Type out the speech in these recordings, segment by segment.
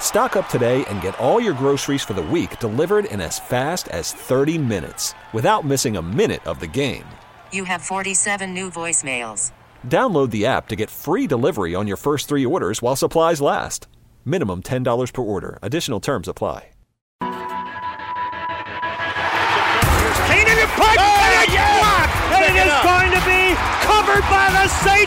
Stock up today and get all your groceries for the week delivered in as fast as 30 minutes without missing a minute of the game. You have 47 new voicemails. Download the app to get free delivery on your first three orders while supplies last. Minimum $10 per order. Additional terms apply. Kane in the pipe, and it's blocked, and it is going to be covered by the Saints for a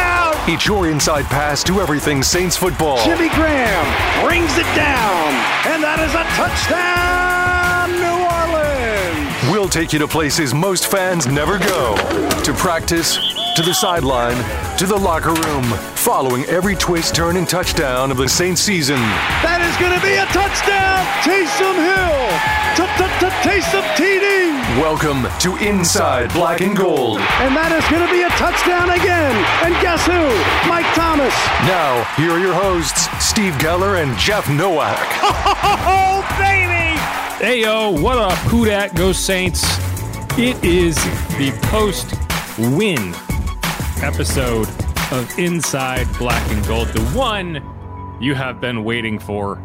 touchdown. Each your inside pass to everything Saints football. Jimmy Graham brings it down, and that is a touchdown, New Orleans. We'll take you to places most fans never go to practice, to the sideline, to the locker room, following every twist, turn, and touchdown of the Saints season. That is going to be a touchdown, Taysom Hill, Taysom TD, Welcome to Inside Black and Gold. and that is going to be a touchdown again. And guess who? Mike Thomas. Now, here are your hosts, Steve Geller and Jeff Nowak. Oh baby! Hey yo, what up? Who dat? Go Saints. It is the post win episode of Inside Black and Gold, the one you have been waiting for.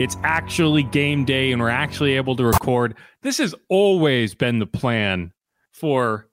It's actually game day and we're actually able to record. This has always been the plan for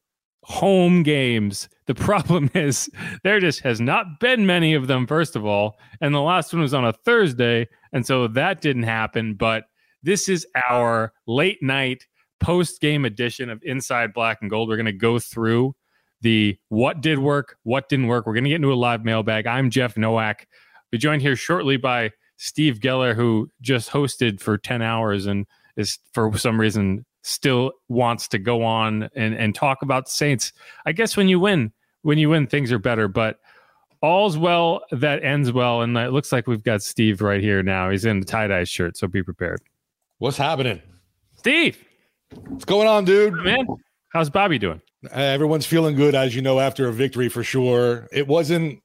home games. The problem is there just has not been many of them, first of all. And the last one was on a Thursday. And so that didn't happen. But this is our late night post game edition of Inside Black and Gold. We're going to go through the what did work, what didn't work. We're going to get into a live mailbag. I'm Jeff Nowak. Be joined here shortly by Steve Geller, who just hosted for 10 hours and is for some reason still wants to go on and, and talk about the Saints. I guess when you win, when you win, things are better, but all's well that ends well. And it looks like we've got Steve right here now. He's in the tie dye shirt, so be prepared. What's happening? Steve, What's going on, dude? man, how's Bobby doing? Uh, everyone's feeling good, as you know, after a victory for sure. It wasn't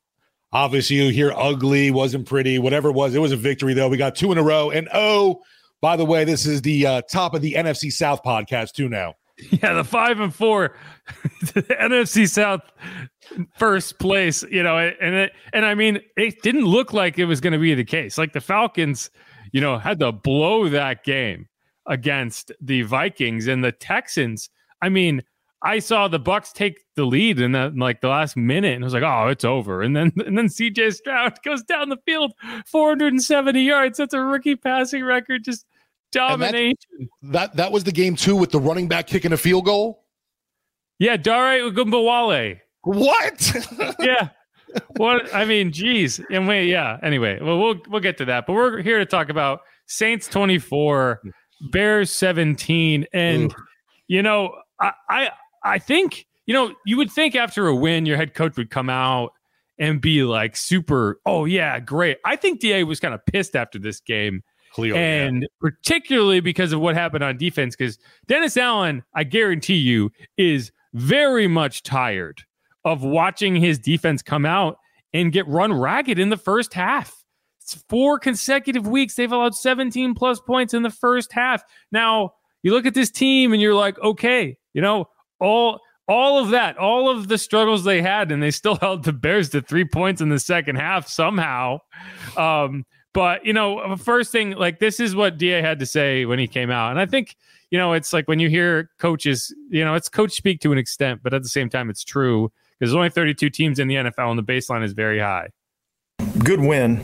obviously you hear ugly, wasn't pretty, whatever it was. It was a victory, though. We got two in a row. And oh, by the way, this is the uh, top of the NFC South podcast, too, now. Yeah, the five and four, NFC South first place, you know, and it, and I mean, it didn't look like it was going to be the case. Like the Falcons, you know, had to blow that game against the Vikings and the Texans. I mean, I saw the Bucs take the lead in in like the last minute, and I was like, "Oh, it's over." And then and then CJ Stroud goes down the field, 470 yards. That's a rookie passing record, just domination. That that was the game, too, with the running back kicking a field goal. Yeah, Dare Ogunbowale. What? yeah. What I mean, geez. And wait, yeah. Anyway, well, we'll we'll get to that. But we're here to talk about Saints 24, Bears 17. And you know, I, I I think, you know, you would think after a win, your head coach would come out and be like super, oh yeah, great. I think DA was kind of pissed after this game. Cleo, and particularly because of what happened on defense, because Dennis Allen, I guarantee you, is very much tired of watching his defense come out and get run ragged in the first half. It's four consecutive weeks. They've allowed 17 plus points in the first half. Now, you look at this team and you're like, okay, you know, all all of that, all of the struggles they had, and they still held the Bears to three points in the second half somehow. Um, but you know, first thing, like this is what Da had to say when he came out, and I think you know, it's like when you hear coaches, you know, it's coach speak to an extent, but at the same time, it's true because there's only 32 teams in the NFL, and the baseline is very high. good win.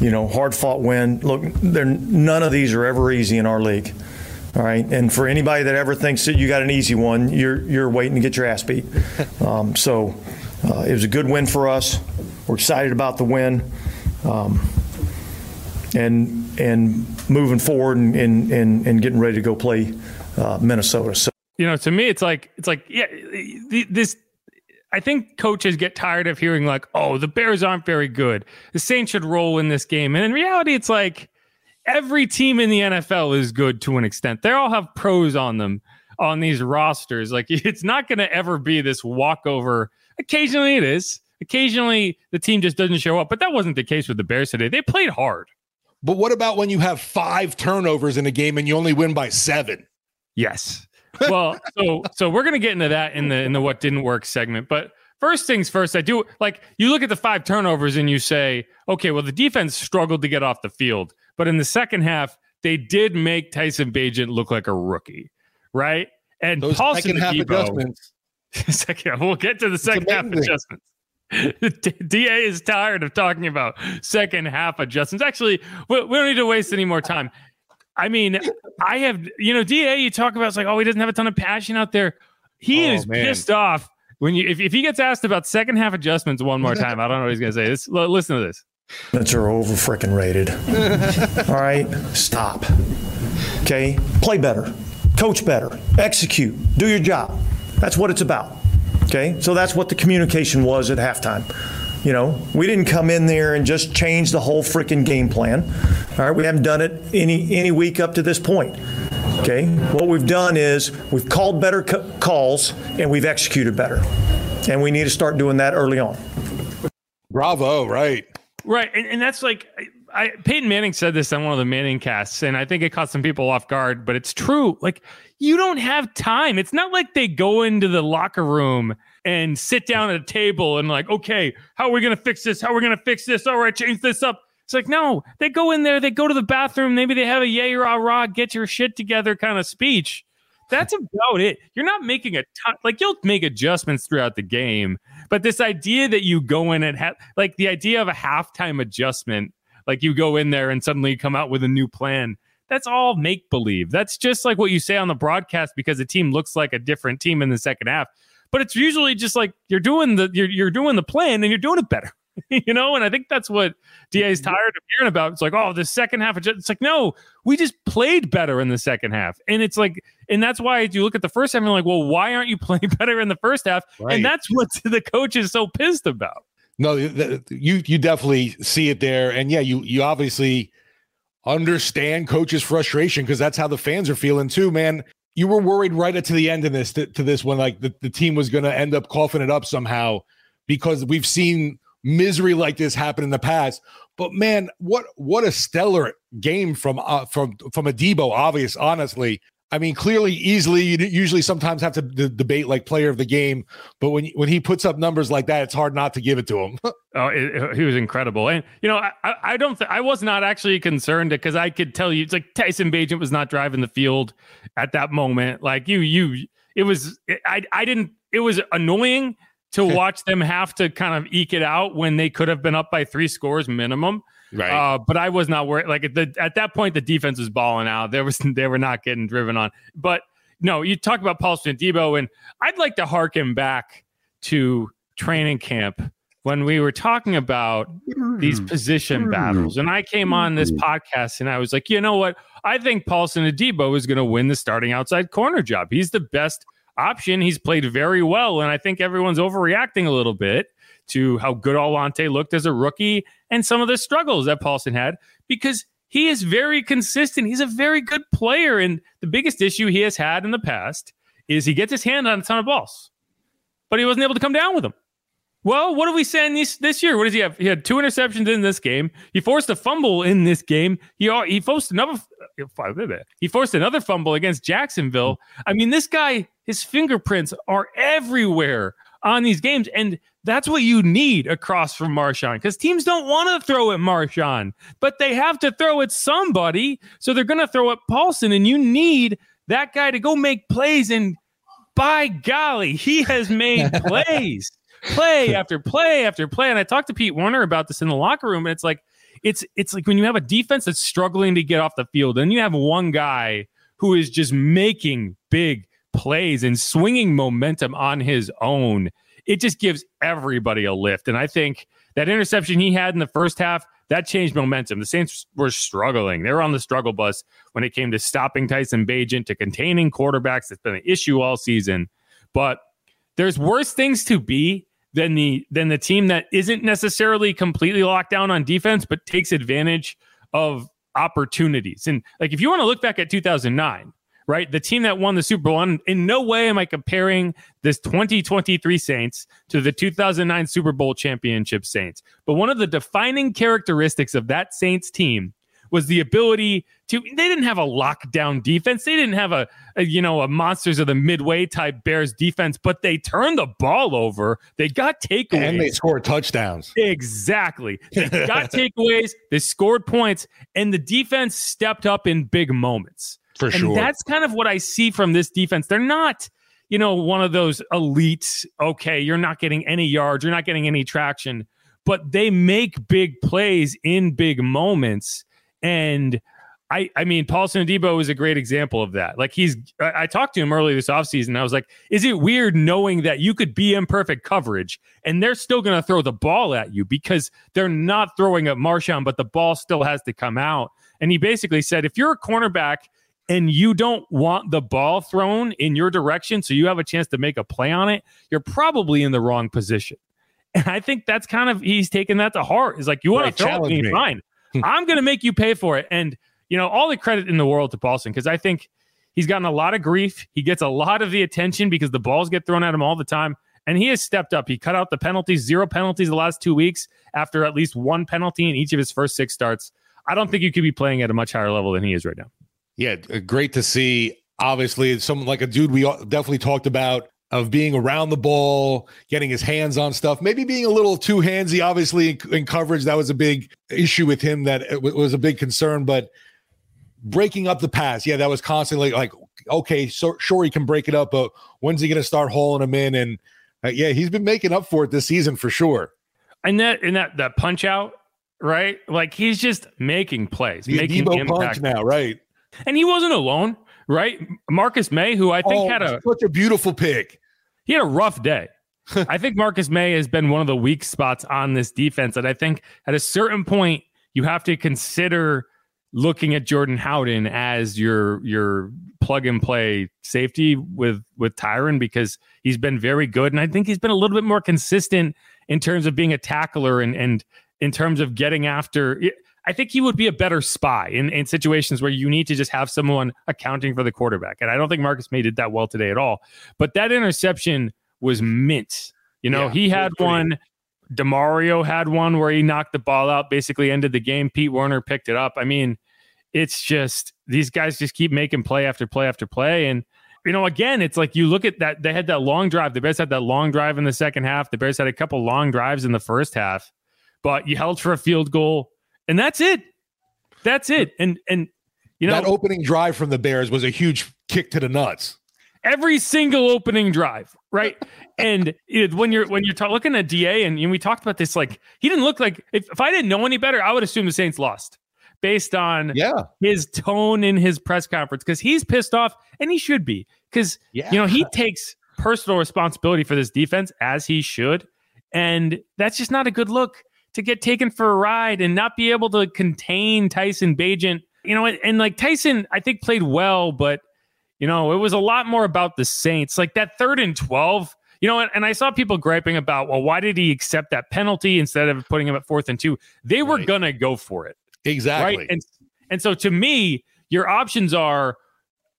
You know, hard fought win. Look, there none of these are ever easy in our league. All right, and for anybody that ever thinks that you got an easy one, you're you're waiting to get your ass beat. Um, so uh, it was a good win for us. We're excited about the win. Um, and and moving forward and, and, and, and getting ready to go play uh, Minnesota. So you know, to me, it's like it's like yeah, this. I think coaches get tired of hearing like, "Oh, the Bears aren't very good. The Saints should roll in this game." And in reality, it's like every team in the NFL is good to an extent. They all have pros on them on these rosters. Like it's not going to ever be this walkover. Occasionally, it is. Occasionally, the team just doesn't show up. But that wasn't the case with the Bears today. They played hard. But what about when you have five turnovers in a game and you only win by seven? Yes. Well, so so we're gonna get into that in the in the what didn't work segment. But first things first, I do like you look at the five turnovers and you say, okay, well the defense struggled to get off the field, but in the second half they did make Tyson Bagent look like a rookie, right? And Those Paulson second half Adebo- adjustments. second, we'll get to the second half adjustments. Da is tired of talking about second half adjustments. Actually, we, we don't need to waste any more time. I mean, I have you know Da. You talk about it's like oh he doesn't have a ton of passion out there. He Oh, is man. pissed off when you if, if he gets asked about second half adjustments one more time. I don't know what he's gonna say. This, listen to this. Minutes are over freaking rated. All right, stop. Okay, play better, coach better, execute, do your job. That's what it's about. Okay, so that's what the communication was at halftime. You know, we didn't come in there and just change the whole freaking game plan. All right, we haven't done it any any week up to this point. Okay, what we've done is we've called better c- calls and we've executed better, and we need to start doing that early on. Bravo, right. Right, and, and that's like I, Peyton Manning said this on one of the Manning casts, and I think it caught some people off guard, but it's true. Like you don't have time. It's not like they go into the locker room and sit down at a table and like, okay, how are we gonna fix this? How are we gonna fix this? All right, change this up. It's like no, they go in there, they go to the bathroom, maybe they have a yay rah rah, get your shit together kind of speech. That's about it. You're not making a ton, like you'll make adjustments throughout the game, but this idea that you go in and have like the idea of a halftime adjustment, like you go in there and suddenly come out with a new plan. That's all make believe. That's just like what you say on the broadcast because the team looks like a different team in the second half. But it's usually just like you're doing the you're you're doing the plan and you're doing it better. you know, and I think that's what DA is mm-hmm. tired of hearing about. It's like, oh, the second half. adjust- It's like, no, we just played better in the second half, and it's like, and that's why you look at the first half and you're like, well, why aren't you playing better in the first half? Right. And that's what the coach is so pissed about. No, th- you you definitely see it there, and yeah, you you obviously understand coach's frustration because that's how the fans are feeling too, man. You were worried right to the end of this to, to this when like the, the team was going to end up coughing it up somehow because we've seen misery like this happen in the past. But man, what what a stellar game from uh, from from Adebo. Obvious, honestly. I mean, clearly, easily. You usually sometimes have to d- debate like player of the game, but when when he puts up numbers like that, it's hard not to give it to him. Oh, he was incredible, and you know, I, I don't, th- I was not actually concerned because I could tell you, it's like Tyson Bagent was not driving the field at that moment. Like you, you, it was, I, I didn't. It was annoying to watch them have to kind of eke it out when they could have been up by three scores minimum. Right. Uh, but I was not worried. Like at the at that point, the defense was balling out. There was they were not getting driven on. But no, you talk about Paulson Adebo, and I'd like to harken back to training camp when we were talking about these hmm. position hmm. battles. And I came on this hmm. podcast and I was like, you know what? I think Paulson Adebo is going to win the starting outside corner job. He's the best option. He's played very well. And I think everyone's overreacting a little bit to how good Alontae looked as a rookie and some of the struggles that Paulson had because he is very consistent. He's a very good player. And the biggest issue he has had in the past is he gets his hand on a ton of balls, but he wasn't able to come down with them. Well, what are we saying this this year? What does he have? He had two interceptions in this game. He forced a fumble in this game. He he forced another he forced another fumble against Jacksonville. I mean, this guy, his fingerprints are everywhere on these games, and that's what you need across from Marshon because teams don't want to throw at Marshon, but they have to throw at somebody, so they're going to throw at Paulson, and you need that guy to go make plays. And by golly, he has made plays play after play after play. And I talked to Pete Werner about this in the locker room, and it's like it's it's like when you have a defense that's struggling to get off the field, and you have one guy who is just making big plays and swinging momentum on his own. It just gives everybody a lift. And I think that interception he had in the first half, that changed momentum. The Saints were struggling. They were on the struggle bus when it came to stopping Tyson Bagent, to containing quarterbacks. It's been an issue all season. But there's worse things to be than the than the team that isn't necessarily completely locked down on defense, but takes advantage of opportunities. And like if you want to look back at 2009, right? The team that won the Super Bowl. And in no way am I comparing this 2023 Saints to the 2009 Super Bowl championship Saints. But one of the defining characteristics of that Saints team was the ability to they didn't have a lockdown defense they didn't have a, a, you know a monsters of the midway type bears defense but they turned the ball over they got takeaways and they scored touchdowns exactly they got takeaways they scored points and the defense stepped up in big moments for and sure. That's kind of what I see from this defense. They're not, you know, one of those elites. Okay, you're not getting any yards, you're not getting any traction, but they make big plays in big moments. And I, I mean, Paulson Adebo is a great example of that. Like he's, I, I talked to him earlier this offseason. I was like, is it weird knowing that you could be in perfect coverage and they're still going to throw the ball at you because they're not throwing at Marshon, but the ball still has to come out. And he basically said, if you're a cornerback and you don't want the ball thrown in your direction so you have a chance to make a play on it, you're probably in the wrong position. And I think that's kind of he's taking that to heart. Is like, you want to throw me, me, fine. I'm going to make you pay for it. And you know, all the credit in the world to Paulson because I think he's gotten a lot of grief. He gets a lot of the attention because the balls get thrown at him all the time. And he has stepped up. He cut out the penalties, zero penalties the last two weeks after at least one penalty in each of his first six starts. I don't think you could be playing at a much higher level than he is right now. Yeah, uh, great to see. Obviously, someone like a dude we uh, definitely talked about of being around the ball, getting his hands on stuff, maybe being a little too handsy. Obviously, in, in coverage, that was a big issue with him. That uh, it was a big concern, but breaking up the pass, yeah, that was constantly like, okay, so sure he can break it up, but when's he going to start hauling him in? And uh, yeah, he's been making up for it this season for sure. And that and that that punch out, right? Like he's just making plays, the making impact now, right? And he wasn't alone, right? Marcus Maye, who I think oh, had a such a beautiful pick. He had a rough day. I think Marcus Maye has been one of the weak spots on this defense. And I think at a certain point, you have to consider looking at Jordan Howden as your your plug and play safety with with Tyrann because he's been very good. And I think he's been a little bit more consistent in terms of being a tackler and and in terms of getting after I think he would be a better spy in, in situations where you need to just have someone accounting for the quarterback. And I don't think Marcus Maye did that well today at all. But that interception was mint. You know, Yeah, he had one. Demario had one where he knocked the ball out, basically ended the game. Pete Werner picked it up. I mean, it's just these guys just keep making play after play after play. And, you know, again, it's like you look at that, they had that long drive. The Bears had that long drive in the second half. The Bears had a couple long drives in the first half, but you held for a field goal, and that's it. That's it. And, and, you know, that opening drive from the Bears was a huge kick to the nuts. every single opening drive, right? and it, when you're when you're ta- looking at Da, and, and we talked about this, like he didn't look like if, if I didn't know any better, I would assume the Saints lost based on Yeah. his tone in his press conference because he's pissed off and he should be because Yeah. you know he takes personal responsibility for this defense as he should, and that's just not a good look to get taken for a ride and not be able to contain Tyson Bagent. You know, and, and like Tyson, I think played well, but you know, it was a lot more about the Saints. Like that third and 12, you know, and, and I saw people griping about, well, why did he accept that penalty instead of putting him at fourth and two? They were Right. going to go for it. Exactly. Right. And, and so to me, your options are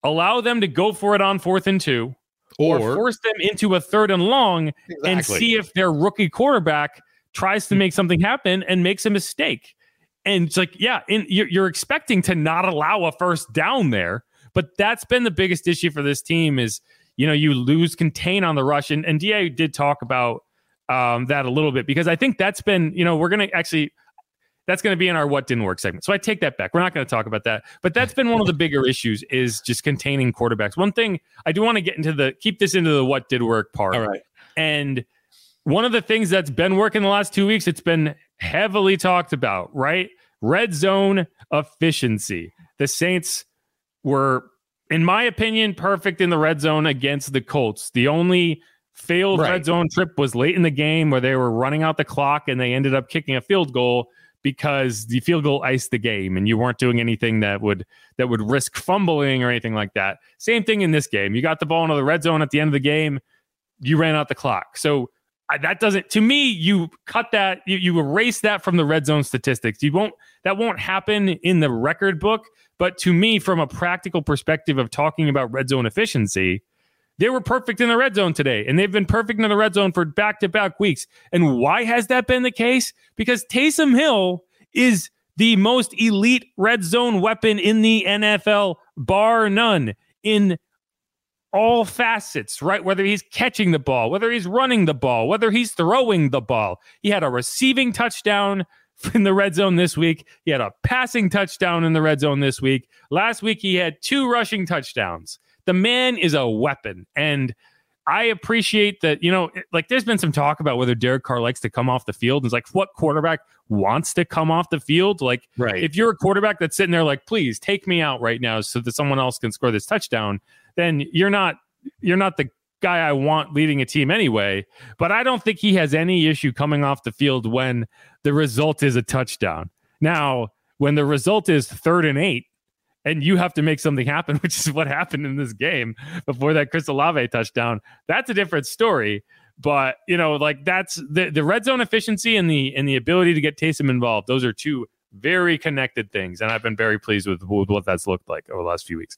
allow them to go for it on fourth and two or, or, force them into a third and long and see if their rookie quarterback tries to make something happen and makes a mistake. And it's like, yeah, in, you're, you're expecting to not allow a first down there, but that's been the biggest issue for this team is, you know, you lose contain on the rush. And, and Da did talk about um, that a little bit because I think that's been, you know, we're going to actually, that's going to be in our what didn't work segment. So I take that back. We're not going to talk about that, but that's been one of the bigger issues is just containing quarterbacks. One thing I do want to get into the keep this into the what did work part. all right. And one of the things that's been working the last two weeks, it's been heavily talked about, right? Red zone efficiency. The Saints were, in my opinion, perfect in the red zone against the Colts. The only failed Right. red zone trip was late in the game where they were running out the clock and they ended up kicking a field goal. because the field goal iced the game and you weren't doing anything that would that would risk fumbling or anything like that. Same thing in this game. You got the ball into the red zone at the end of the game, you ran out the clock. So that doesn't to me you cut that you, you erase that from the red zone statistics. You won't that won't happen in the record book but to me from a practical perspective of talking about red zone efficiency they were perfect in the red zone today and they've been perfect in the red zone for back-to-back weeks. And why has that been the case? Because Taysom Hill is the most elite red zone weapon in the NFL bar none in all facets, right? Whether he's catching the ball, whether he's running the ball, whether he's throwing the ball. He had a receiving touchdown in the red zone this week. He had a passing touchdown in the red zone this week. Last week, he had two rushing touchdowns. The man is a weapon. And I appreciate that, you know, like there's been some talk about whether Derek Carr likes to come off the field. And it's like, what quarterback wants to come off the field? Like, right. if you're a quarterback that's sitting there, like, please take me out right now so that someone else can score this touchdown, then you're not you're not the guy I want leading a team anyway. But I don't think he has any issue coming off the field when the result is a touchdown. Now, when the result is third and eight, and you have to make something happen, which is what happened in this game before that Chris Olave touchdown. That's a different story. But you know, like that's the, the red zone efficiency and the and the ability to get Taysom involved. Those are two very connected things, and I've been very pleased with, with what that's looked like over the last few weeks.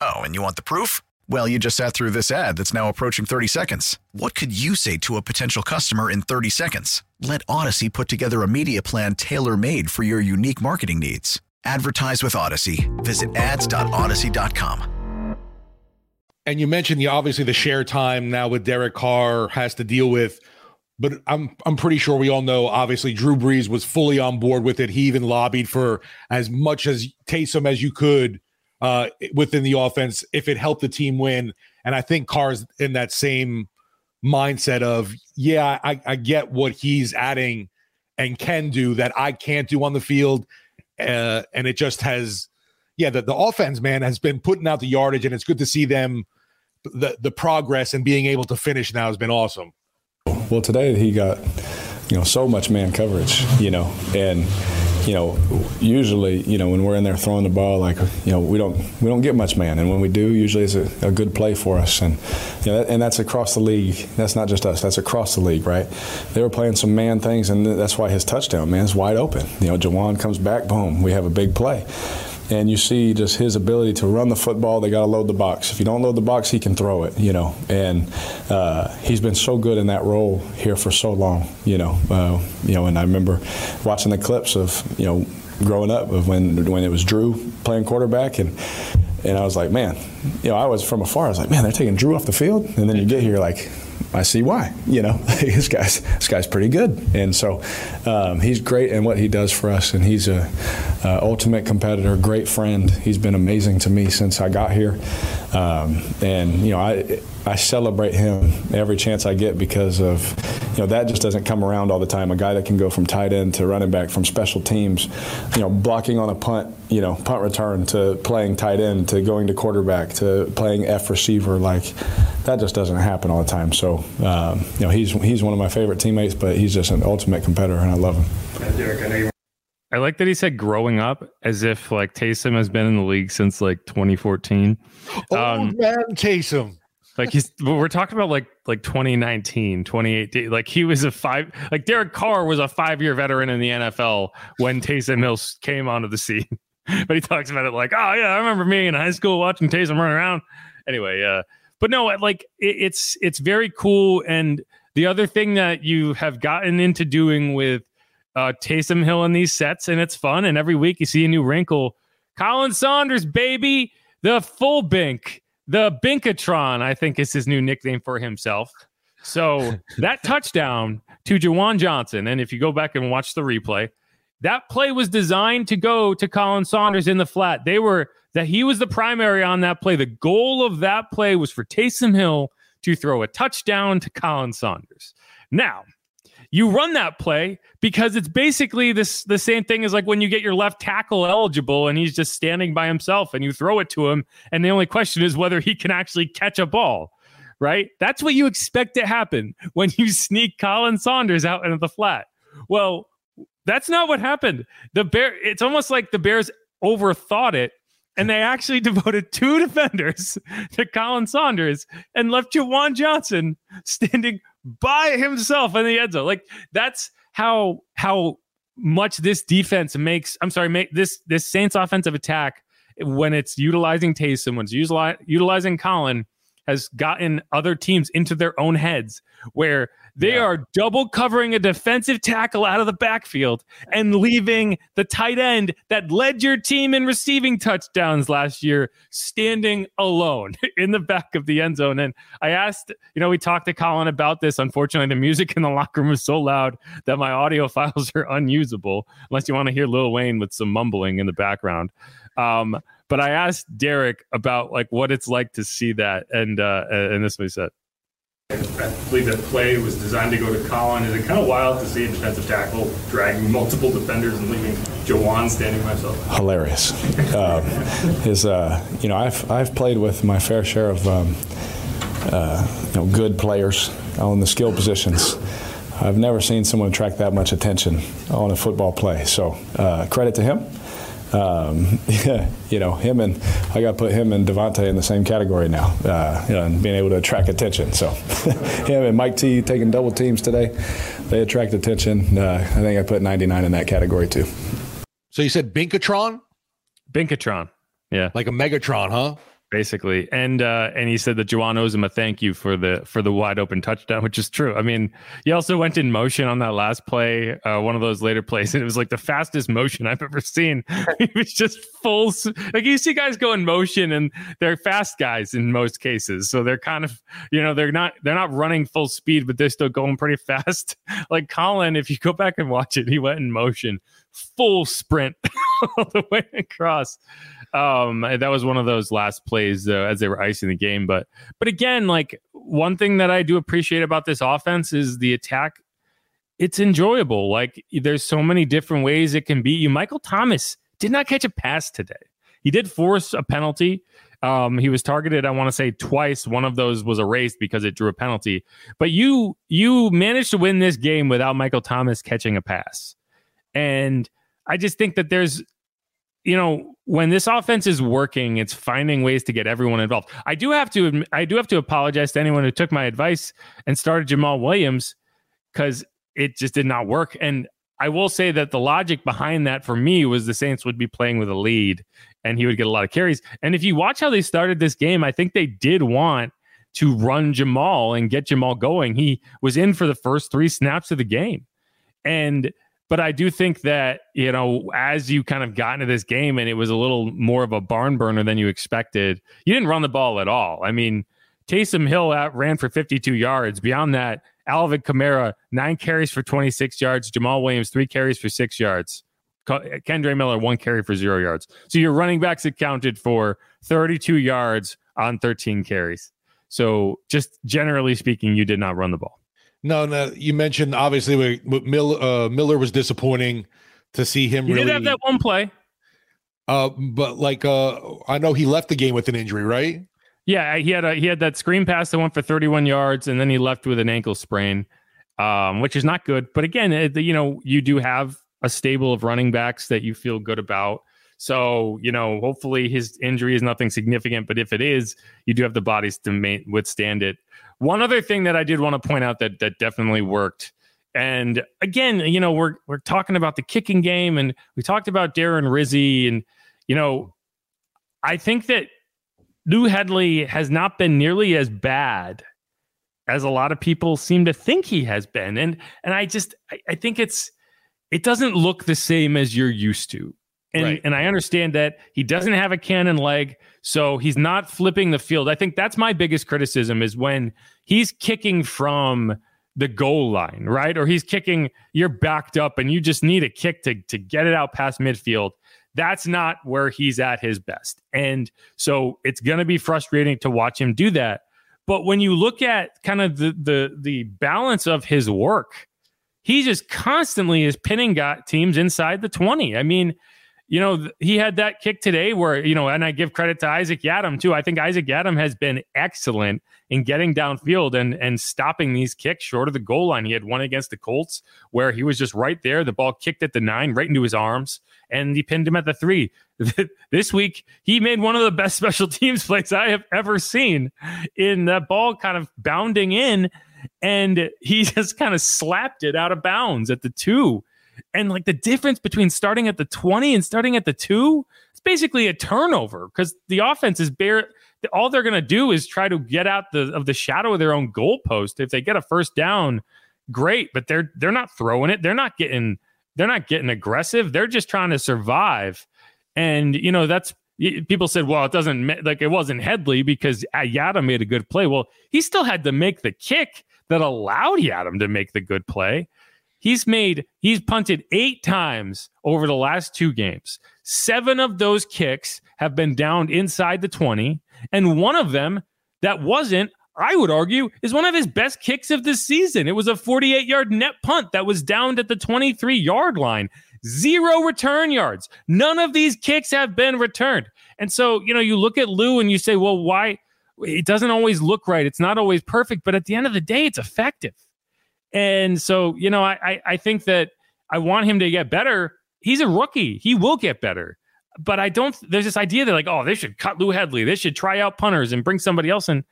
Oh, and you want the proof? Well, you just sat through this ad that's now approaching 30 seconds. What could you say to a potential customer in 30 seconds? Let Audacy put together a media plan tailor made for your unique marketing needs. Advertise with Audacy. Visit ads.audacy.com. And you mentioned the obviously the share time now with Derek Carr has to deal with, but I'm I'm pretty sure we all know obviously Drew Brees was fully on board with it. He even lobbied for as much as Taysom as you could uh, within the offense if it helped the team win. And I think Carr's in that same mindset of, yeah, I, I get what he's adding and can do that I can't do on the field. Uh, and it just has, yeah, the, the offense, man, has been putting out the yardage, and it's good to see them, the, the progress and being able to finish now has been awesome. Well, today he got, you know, so much man coverage, you know, and you know, usually, you know, when we're in there throwing the ball, like, you know, we don't we don't get much man, and when we do, usually it's a, a good play for us, and you know, and that's across the league. That's not just us. That's across the league, right? They were playing some man things, and that's why his touchdown, man, is wide open. You know, Juwan comes back, boom, we have a big play and you see just his ability to run the football. They got to load the box. If you don't load the box, he can throw it. You know, and uh, he's been so good in that role here for so long. You know, uh, you know, and I remember watching the clips of you know growing up of when when it was Drew playing quarterback and. And I was like, man, you know, I was from afar. I was like, man, they're taking Drew off the field, and then you get here, like, I see why. You know, this guy's this guy's pretty good, and so um, he's great in what he does for us, and he's a uh, ultimate competitor, great friend. He's been amazing to me since I got here, um, and you know, I I celebrate him every chance I get because of you know that just doesn't come around all the time. A guy that can go from tight end to running back, from special teams, you know, blocking on a punt, you know, punt return to playing tight end to going to quarterback to playing F receiver, like that just doesn't happen all the time. So um, you know, he's he's one of my favorite teammates, but he's just an ultimate competitor, and I love him. Derek, I know you. I like that he said growing up as if like Taysom has been in the league since like 2014. Old um, man Taysom. Like he's we're talking about like like 2019, 2018. Like he was a five like Derek Carr was a five year veteran in the NFL when Taysom Mills came onto the scene. but he talks about it like, oh yeah, I remember me in high school watching Taysom run around. Anyway, uh, but no, like it, it's it's very cool. And the other thing that you have gotten into doing with uh, Taysom Hill in these sets, and it's fun. And every week you see a new wrinkle. Khalen Saunders, baby, the full bink, the Binkatron, I think is his new nickname for himself. So that touchdown to Juwan Johnson, and if you go back and watch the replay, that play was designed to go to Khalen Saunders in the flat. They were that he was the primary on that play. The goal of that play was for Taysom Hill to throw a touchdown to Khalen Saunders. Now, you run that play because it's basically this the same thing as like when you get your left tackle eligible and he's just standing by himself and you throw it to him and the only question is whether he can actually catch a ball right? That's what you expect to happen when you sneak khalen saunders out into the flat. Well that's not what happened. The bear it's almost like the bears overthought it and they actually devoted two defenders to Khalen Saunders and left Juwan Johnson standing by himself in the end zone. Like that's how how much this defense makes. I'm sorry, make this this Saints offensive attack when it's utilizing Taysom, when it's utilizing Khalen, has gotten other teams into their own heads where they yeah. are double covering a defensive tackle out of the backfield and leaving the tight end that led your team in receiving touchdowns last year standing alone in the back of the end zone. And I asked, you know, we talked to Khalen about this. Unfortunately, the music in the locker room is so loud that my audio files are unusable unless you want to hear Lil Wayne with some mumbling in the background. Um, but I asked Derek about like what it's like to see that, and uh, and this is what he said. I believe that play was designed to go to Khalen. Is it kind of wild to see a defensive tackle dragging multiple defenders and leaving Juwan standing by himself? Hilarious. um, his, uh, you know, I've I've played with my fair share of um, uh, you know good players on the skill positions. I've never seen someone attract that much attention on a football play. So uh, credit to him um, you know, him and I got to put him and Davante in the same category now, uh, you know, and being able to attract attention. So, him and Mike T taking double teams today, they attract attention. Uh, I think I put 99 in that category too. So you said Binkatron? Binkatron, yeah, like a Megatron, huh? Basically. And uh, and he said that Juwan owes him a thank you for the for the wide open touchdown, which is true. I mean, he also went in motion on that last play, uh, one of those later plays, and it was like the fastest motion I've ever seen. it was just full like you see guys go in motion, and they're fast guys in most cases, so they're kind of you know they're not they're not running full speed, but they're still going pretty fast. like Khalen, if you go back and watch it, he went in motion, full sprint. all the way across. Um, that was one of those last plays uh, as they were icing the game. But but again, like one thing that I do appreciate about this offense is the attack. It's enjoyable. Like there's so many different ways it can beat you. Michael Thomas did not catch a pass today. He did force a penalty. Um, he was targeted, I want to say twice. One of those was erased because it drew a penalty. But you you managed to win this game without Michael Thomas catching a pass. And I just think that there's you know, when this offense is working, it's finding ways to get everyone involved. I do have to I do have to apologize to anyone who took my advice and started Jamaal Williams because it just did not work. And I will say that the logic behind that for me was the Saints would be playing with a lead and he would get a lot of carries. And if you watch how they started this game, I think they did want to run Jamaal and get Jamaal going. He was in for the first three snaps of the game. And but I do think that, you know, as you kind of got into this game and it was a little more of a barn burner than you expected, you didn't run the ball at all. I mean, Taysom Hill out ran for 52 yards. Beyond that, Alvin Kamara, nine carries for 26 yards. Jamaal Williams, three carries for six yards. Kendre Miller, one carry for zero yards. So your running backs accounted for 32 yards on 13 carries. So just generally speaking, you did not run the ball. No, no. You mentioned obviously Miller, uh, Miller was disappointing to see him. He really, did have that one play. Uh, but like, uh, I know he left the game with an injury, right? Yeah, he had a he had that screen pass that went for 31 yards, and then he left with an ankle sprain, um, which is not good. But again, it, you know, you do have a stable of running backs that you feel good about. So, you know, hopefully his injury is nothing significant, but if it is, you do have the bodies to ma- withstand it. One other thing that I did want to point out that that definitely worked. And again, you know, we're we're talking about the kicking game and we talked about Darren Rizzi and you know, I think that Lou Hedley has not been nearly as bad as a lot of people seem to think he has been. And and I just I, I think it's it doesn't look the same as you're used to. And, right. and I understand that he doesn't have a cannon leg, so he's not flipping the field. I think that's my biggest criticism is when he's kicking from the goal line, right? Or he's kicking, you're backed up and you just need a kick to, to get it out past midfield. That's not where he's at his best. And so it's going to be frustrating to watch him do that. But when you look at kind of the the the balance of his work, he just constantly is pinning got teams inside the 20. I mean, you know, he had that kick today where, you know, and I give credit to Isaac Yiadom too. I think Isaac Yiadom has been excellent in getting downfield and and stopping these kicks short of the goal line. He had one against the Colts where he was just right there. The ball kicked at the nine, right into his arms, and he pinned him at the three. this week, he made one of the best special teams plays I have ever seen in that ball kind of bounding in, and he just kind of slapped it out of bounds at the two and like the difference between starting at the 20 and starting at the two, it's basically a turnover because the offense is bare. All they're going to do is try to get out the of the shadow of their own goalpost. If they get a first down, great, but they're they're not throwing it. They're not getting they're not getting aggressive. They're just trying to survive. And you know that's people said, well, it doesn't like it wasn't Hedley because Yiadom made a good play. Well, he still had to make the kick that allowed Yiadom to make the good play. He's made, he's punted eight times over the last two games. Seven of those kicks have been downed inside the 20. And one of them that wasn't, I would argue, is one of his best kicks of the season. It was a 48 yard net punt that was downed at the 23 yard line. Zero return yards. None of these kicks have been returned. And so, you know, you look at Lou and you say, well, why? It doesn't always look right. It's not always perfect, but at the end of the day, it's effective. And so, you know, I, I think that I want him to get better. He's a rookie. He will get better. But I don't, there's this idea that like, oh, they should cut Lou Hedley. They should try out punters and bring somebody else in.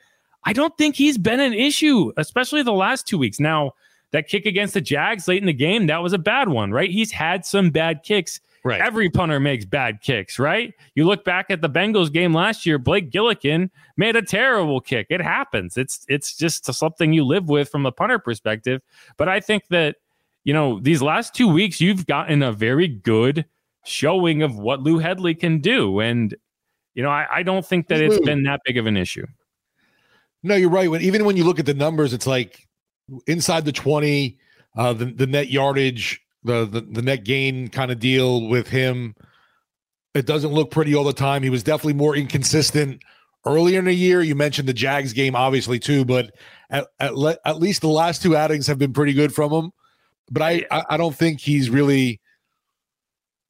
I don't think he's been an issue, especially the last two weeks. Now, that kick against the Jags late in the game, that was a bad one, right? He's had some bad kicks. Right. Every punter makes bad kicks, right? You look back at the Bengals game last year, Blake Gillikin made a terrible kick. It happens. It's it's just something you live with from a punter perspective. But I think that, you know, these last two weeks, you've gotten a very good showing of what Lou Hedley can do. And, you know, I, I don't think that it's been that big of an issue. No, you're right. When even when you look at the numbers, it's like inside the 20, uh, the, the net yardage the the, the net gain kind of deal with him. It doesn't look pretty all the time. He was definitely more inconsistent earlier in the year. You mentioned the Jags game, obviously, too, but at, at, le- at least the last two outings have been pretty good from him. But I, I, I don't think he's really,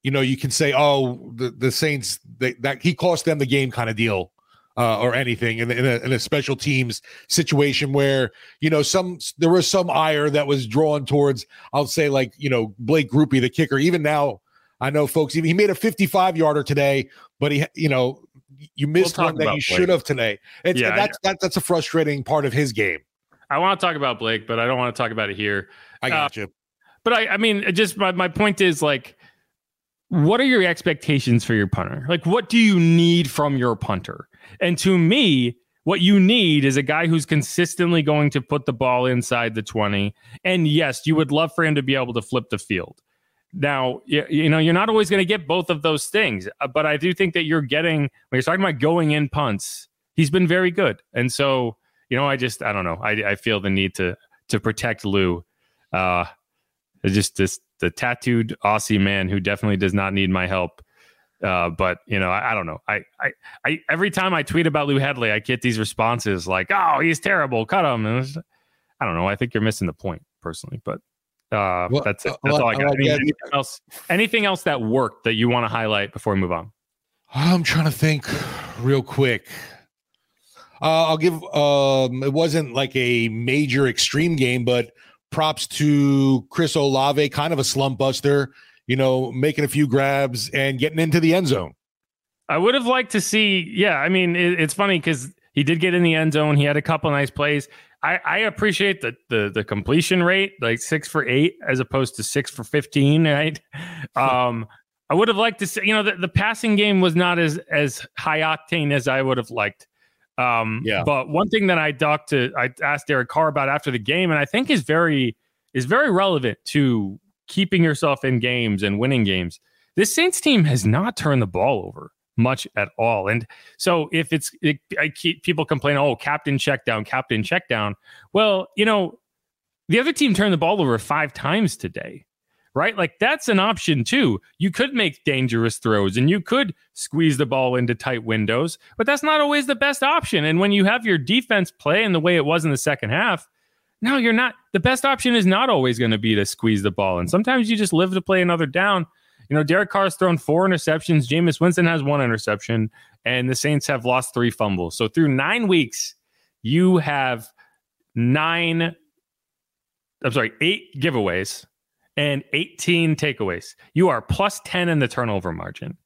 you know, you can say, oh, the, the Saints, they, that he cost them the game kind of deal. Uh, or anything in, in, a, in a special teams situation where you know some there was some ire that was drawn towards I'll say like you know Blake Grupe the kicker even now I know folks he made a 55 yarder today but he you know you missed We'll one that you should have today it's, Yeah, that's that, that's a frustrating part of his game I want to talk about Blake, but I don't want to talk about it here. I got you. But I, I mean, it just my, my point is like, what are your expectations for your punter? Like, what do you need from your punter? And to me, what you need is a guy who's consistently going to put the ball inside the 20. And yes, you would love for him to be able to flip the field. Now, you, you know, you're not always going to get both of those things, uh, but I do think that you're getting, when you're talking about going in punts, he's been very good. And so, you know, I just, I don't know. I, I feel the need to, to protect Lou. Uh, just this, the tattooed Aussie man who definitely does not need my help. Uh, but you know, I, I don't know. I, I, I, every time I tweet about Lou Hedley, I get these responses like, "Oh, he's terrible. Cut him." And it's- I don't know. I think you're missing the point, personally. But uh, Well, that's it. uh, That's well, all I got. uh, Any- yeah. anything else? Anything else that worked that you want to highlight before we move on? I'm trying to think real quick. Uh, I'll give. Um, it wasn't like a major extreme game, but props to Chris Olave, kind of a slump buster. You know, making a few grabs and getting into the end zone. I would have liked to see. Yeah, I mean, it, it's funny because he did get in the end zone. He had a couple nice plays. I, I appreciate the, the the completion rate, like six for eight as opposed to six for fifteen. Right. Um, I would have liked to see. You know, the, the passing game was not as as high octane as I would have liked. Um, Yeah. But one thing that I talked to, I asked Derek Carr about after the game, and I think is very is very relevant to keeping yourself in games and winning games. This Saints team has not turned the ball over much at all. And so if it's, it, I keep people complain, oh, captain check down, captain check down. Well, you know, the other team turned the ball over five times today, right? Like that's an option too. You could make dangerous throws and you could squeeze the ball into tight windows, but that's not always the best option. And when you have your defense play in the way it was in the second half, no, you're not. The best option is not always going to be to squeeze the ball. And sometimes you just live to play another down. You know, Derek Carr's thrown four interceptions. Jameis Winston has one interception, and the Saints have lost three fumbles. So through nine weeks, you have nine, I'm sorry, eight giveaways and 18 takeaways. You are plus 10 in the turnover margin.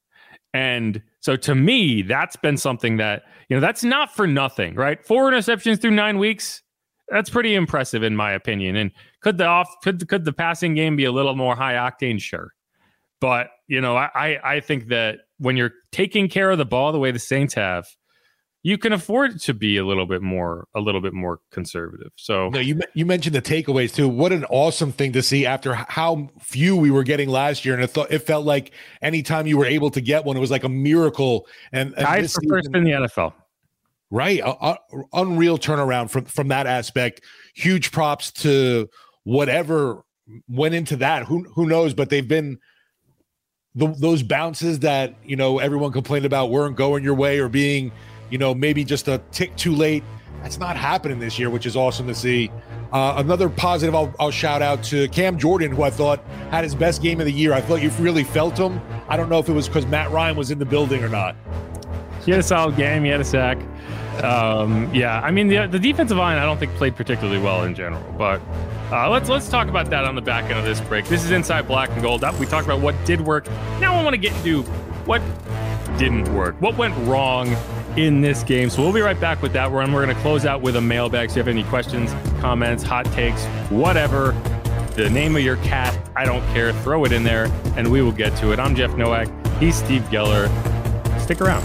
And so to me, that's been something that, you know, that's not for nothing, right? Four interceptions through nine weeks. That's pretty impressive in my opinion. And could the off could could the passing game be a little more high octane? Sure. But you know, I I- think that when you're taking care of the ball the way the Saints have, you can afford to be a little bit more a little bit more conservative. So No, you you mentioned the takeaways too. What an awesome thing to see after how few we were getting last year, and it thought it felt like anytime you were able to get one, it was like a miracle. And, and tied for first in the NFL. Right. Uh, uh, unreal turnaround from from that aspect. Huge props to whatever went into that. Who who knows? But they've been the, those bounces that you know everyone complained about weren't going your way or being you know maybe just a tick too late. That's not happening this year, which is awesome to see. Uh, another positive I'll, I'll shout out to Cam Jordan, who I thought had his best game of the year. I thought you really felt him. I don't know if it was because Matt Ryan was in the building or not. He had a solid game. He had a sack. Um, yeah, I mean the the defensive line I don't think played particularly well in general, but uh, let's let's talk about that on the back end of this break. This is inside black and gold. Up, we talked about what did work. Now I want to get into what didn't work, what went wrong in this game. So we'll be right back with that. We're we're going to close out with a mailbag. So if you have any questions, comments, hot takes, whatever, the name of your cat, I don't care. Throw it in there, and we will get to it. I'm Jeff Nowak. He's Steve Geller. Stick around.